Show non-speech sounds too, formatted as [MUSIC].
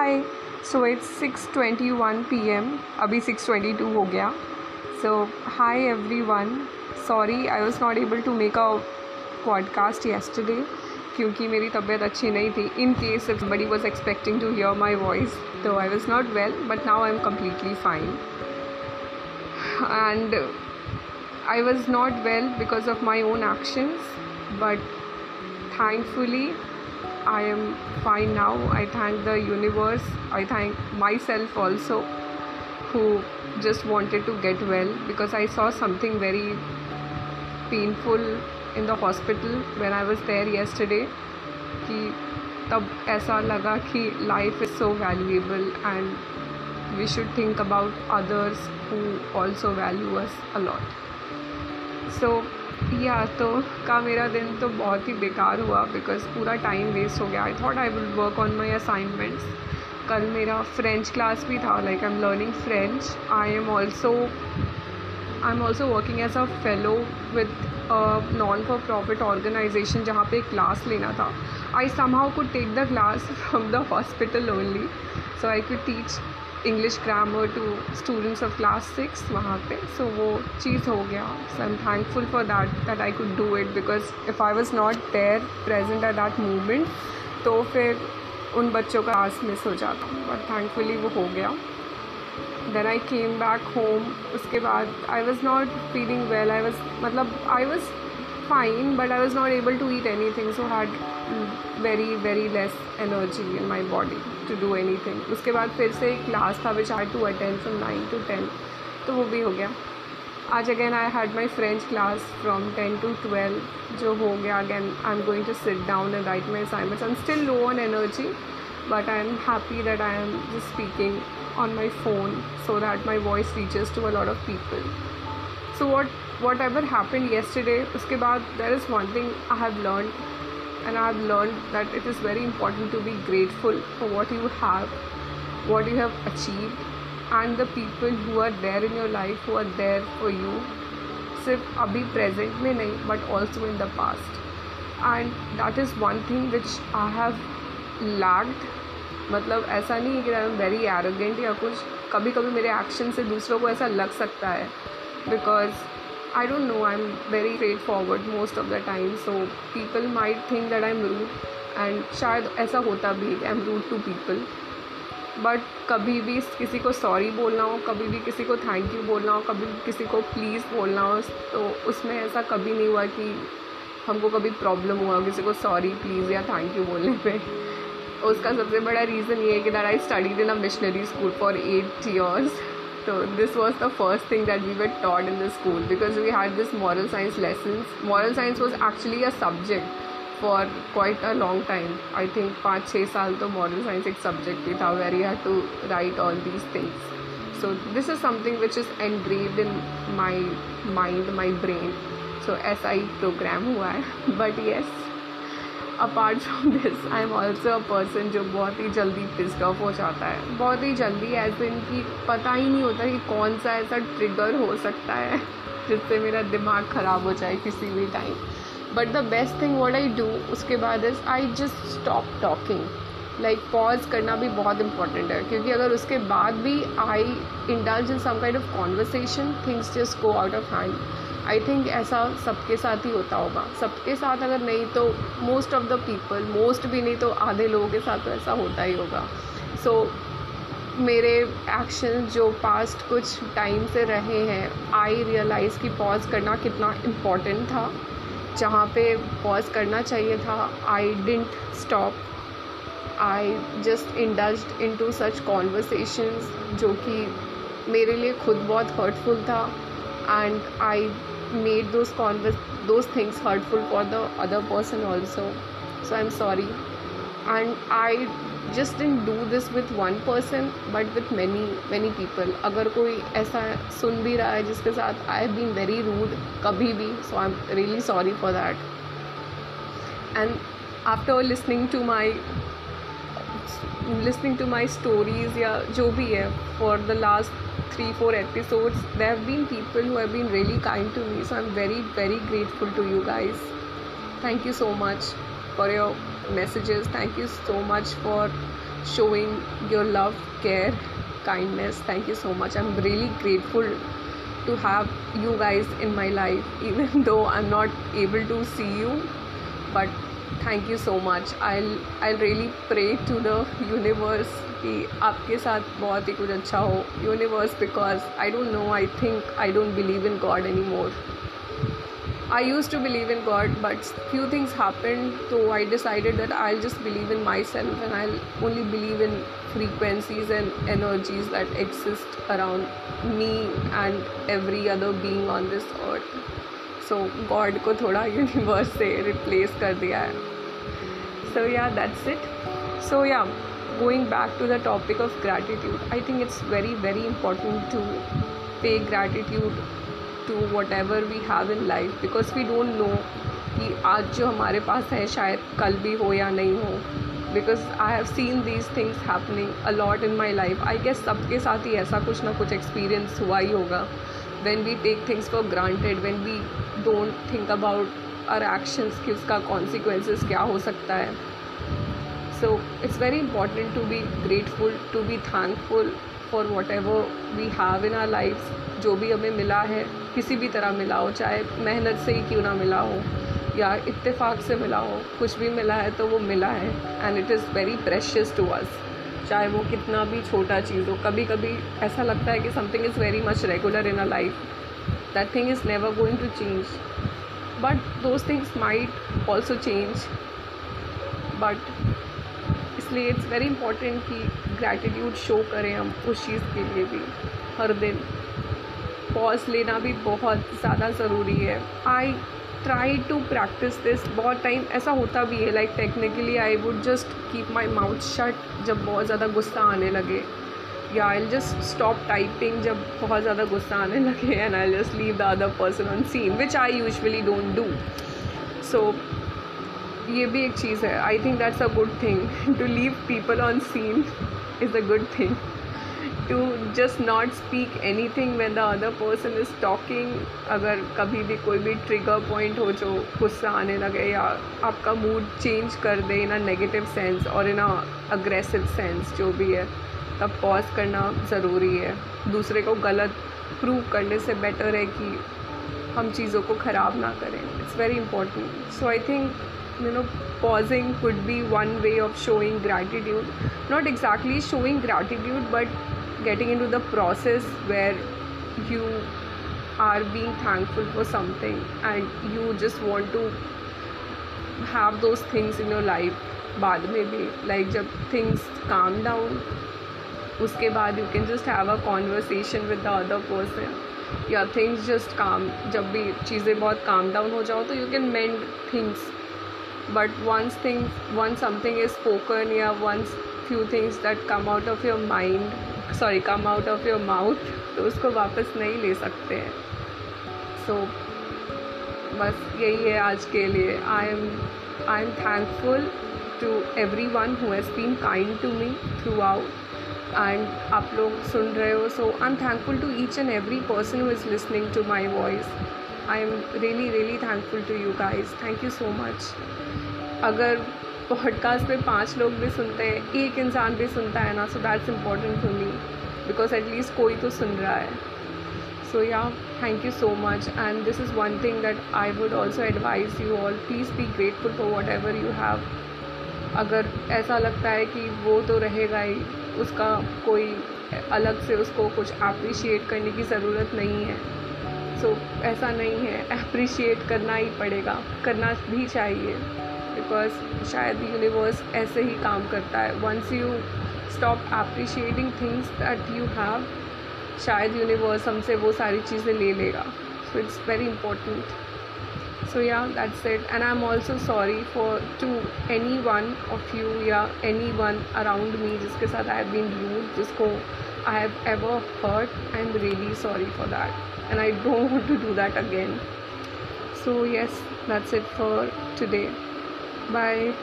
Hi so it's six twenty one P M अभी six twenty two हो गया. So hi everyone sorry I was not able to make a podcast yesterday क्योंकि मेरी तबीयत अच्छी नहीं थी. In case if body was expecting to hear my voice तो I was not well but now I am completely fine and I was not well because of my own actions but thankfully, I am fine now I thank the universe I thank myself also who just wanted to get well because I saw something very painful in the hospital when I was there yesterday कि तब ऐसा लगा कि life is so valuable and we should think about others who also value us a lot so या तो का मेरा दिन तो बहुत ही बेकार हुआ बिकॉज़ पूरा टाइम वेस्ट हो गया. I thought I will work on my assignments कल मेरा फ्रेंच क्लास भी था like I am learning French I am also I am also working as a fellow with non for profit organisation जहाँ पे class लेना था. I somehow could take the class from the hospital only so I could teach English grammar to students of class six वहाँ पे। So so, वो चीज़ हो गया। So I am thankful for that that I could do it because if I was not there present at that moment तो फिर उन बच्चों का आस मिस हो जाता। बट थैंकफुली वो हो गया। Then I came back home उसके बाद I was not feeling well आई वॉज़ मतलब I was fine but I was not able to eat anything so had very very less energy in my body to do anything उसके बाद फिर से एक क्लास था which I to attend from nine to ten तो वो भी हो गया। आज again I had my French class from ten to twelve जो हो गया। Again I am going to sit down and write my assignments I am still low on energy but I am happy that I am just speaking on my phone so that my voice reaches to a lot of people. So what whatever happen yesterday उसके बाद there is one thing I have learn and I have learn that it is very important to be grateful for what you have what you have achieve and the people who are there in your life who are there for you सिर्फ़ अभी present में नहीं but also in the past and that is one thing which I have lacked मतलब ऐसा नहीं है कि I am very arrogant या कुछ। कभी कभी मेरे एक्शन से दूसरों को ऐसा लग सकता है। Because I don't know, I'm very straightforward most of the time. So people might think that I'm rude and शायद ऐसा होता भी I am rude to people but कभी भी किसी को सॉरी बोलना हो कभी भी किसी को थैंक यू बोलना हो कभी भी किसी को प्लीज़ बोलना हो तो उसमें ऐसा कभी नहीं हुआ कि हमको कभी प्रॉब्लम हुआ किसी को सॉरी प्लीज़ या थैंक यू बोलने पे. उसका सबसे बड़ा रीज़न ये है कि that I studied in a missionary school for eight years तो this was the first thing that we were taught in the school because we had this moral science lessons moral science was actually a subject for quite a long time I think पाँच छः साल तो moral science एक subject ही था where you have to write all these things so this is something which is engraved in my mind my brain so ऐसा ही programme हुआ है [LAUGHS] but yes apart from this I am also a person जो बहुत ही जल्दी pissed of हो जाता है। बहुत ही जल्दी एज इन की पता ही नहीं होता कि कौन सा ऐसा ट्रिगर हो सकता है [LAUGHS] जिससे मेरा दिमाग ख़राब हो जाए किसी भी time but the best thing what I do उसके बाद is I just stop talking like pause करना भी बहुत इंपॉर्टेंट है। क्योंकि अगर उसके बाद भी I indulge in some kind of conversation things just go out of hand I think ऐसा सबके साथ ही होता होगा। सबके साथ अगर नहीं तो most of the people most भी नहीं तो आधे लोगों के साथ तो ऐसा होता ही होगा। सो so, मेरे एक्शन जो पास्ट कुछ टाइम से रहे हैं आई रियलाइज़ कि पॉज करना कितना इंपॉर्टेंट था। जहाँ पे पॉज करना चाहिए था I didn't stop I just indulged in to such conversations जो कि मेरे लिए खुद बहुत हर्टफुल था। And I made those converse those things hurtful for the other person also so i'm sorry and i just didn't do this with one person but with many many people अगर कोई ऐसा सुन भी रहा है जिसके साथ I have been very rude कभी भी so I am really sorry for that and after listening to my listening to my stories या जो भी है for the last three four episodes there have been people who have been really kind to me so i'm very very grateful to you guys thank you so much for your messages thank you so much for showing your love, care, kindness. Thank you so much. I'm really grateful to have you guys in my life, even though I'm not able to see you. But thank you so much I I really pray to the universe कि आपके साथ बहुत ही कुछ अच्छा हो universe because I don't know I think I don't believe in God any more I use to believe in God but few things happen तो I decided that I just believe in my self and I only believe in frequencies and energies that exist around me and every other being on this earth so God को थोड़ा universe से replace कर दिया है। So या that's it so yeah going back to the topic of gratitude I think it's very very important to pay gratitude to whatever we have in life because we don't know कि आज जो हमारे पास है, शायद कल भी हो या नहीं हो। Because I have seen these things happening a lot in my life I guess सबके साथ ही ऐसा कुछ ना कुछ एक्सपीरियंस हुआ ही होगा। When we take things for granted when we don't think about our actions कि उसका कॉन्सिक्वेंसेस क्या हो सकता है? So it's very important to be grateful to be thankful for whatever we have in our life जो भी हमें मिला है, किसी भी तरह मिला हो, चाहे मेहनत से ही क्यों ना मिला हो, या इत्तेफाक से मिला हो, कुछ भी मिला है तो वो मिला है and it is very precious to us चाहे वो कितना भी छोटा चीज़ हो कभी कभी ऐसा लगता है कि something is very much regular in a life that thing is never going to change but those things might also change but इसलिए इट्स वेरी इंपॉर्टेंट कि ग्रैटिट्यूड शो करें हम उस चीज़ के लिए भी, हर दिन. पॉज लेना भी बहुत ज़्यादा ज़रूरी है. I try to practise this बहुत टाइम ऐसा होता भी है like technically I would just keep my mouth shut जब बहुत ज़्यादा गुस्सा आने लगे. या आई जस्ट स्टॉप टाइपिंग जब बहुत ज़्यादा गुस्सा आने लगे and I just leave the other person on seen which I usually don't do so ये भी एक चीज़ है. I think that's a good thing to leave people on seen is a good thing to just not speak anything when the other person is talking अगर कभी भी कोई भी ट्रिगर पॉइंट हो जो गुस्सा आने लगे या आपका मूड चेंज कर दे इन अ नेगेटिव सेंस और इन अ अग्रेसिव सेंस जो भी है, तब पॉज करना ज़रूरी है। दूसरे को गलत प्रूव करने से बेटर है कि हम चीज़ों को ख़राब ना करें। It's very important so I think you know, pausing could be one way of showing gratitude. Not exactly showing gratitude, but getting into the process where you are being thankful for something and you just want to have those things in your life बाद में भी like जब things calm down उसके बाद you can just have a conversation with the other person या things just काम जब भी चीज़ें बहुत काम डाउन हो जाओ तो you can mend things but once things one something is spoken या once few things that come out of your mind sorry come out of your mouth तो उसको वापस नहीं ले सकते हैं। सो so, बस यही है आज के लिए। I am I am thankful to everyone who has been kind to me throughout and आप लोग सुन रहे हो so I am thankful to each and every person who is listening to my voice I am really really thankful to you guys thank you so much अगर podcast पे पाँच लोग भी सुनते हैं, एक इंसान भी सुनता है ना so that's important for me because at least कोई तो सुन रहा है। So yeah thank you so much and this is one thing that I would also advise you all please be grateful for whatever you have अगर ऐसा लगता है कि वो तो रहेगा ही, उसका कोई अलग से उसको कुछ अप्रिशिएट करने की ज़रूरत नहीं है। सो so, ऐसा नहीं है। अप्रिशिएट करना ही पड़ेगा। करना भी चाहिए। बिकॉज़ शायद यूनिवर्स ऐसे ही काम करता है। Once you stop appreciating things that you have शायद यूनिवर्स हमसे वो सारी चीज़ें ले लेगा। So it's very important so yeah that's it. And i'm also sorry for to anyone of you yeah anyone around me jiske sath i have been rude jisko i have ever hurt. I'm really sorry for that. And i don't want to do that again. So yes that's it for today. Bye.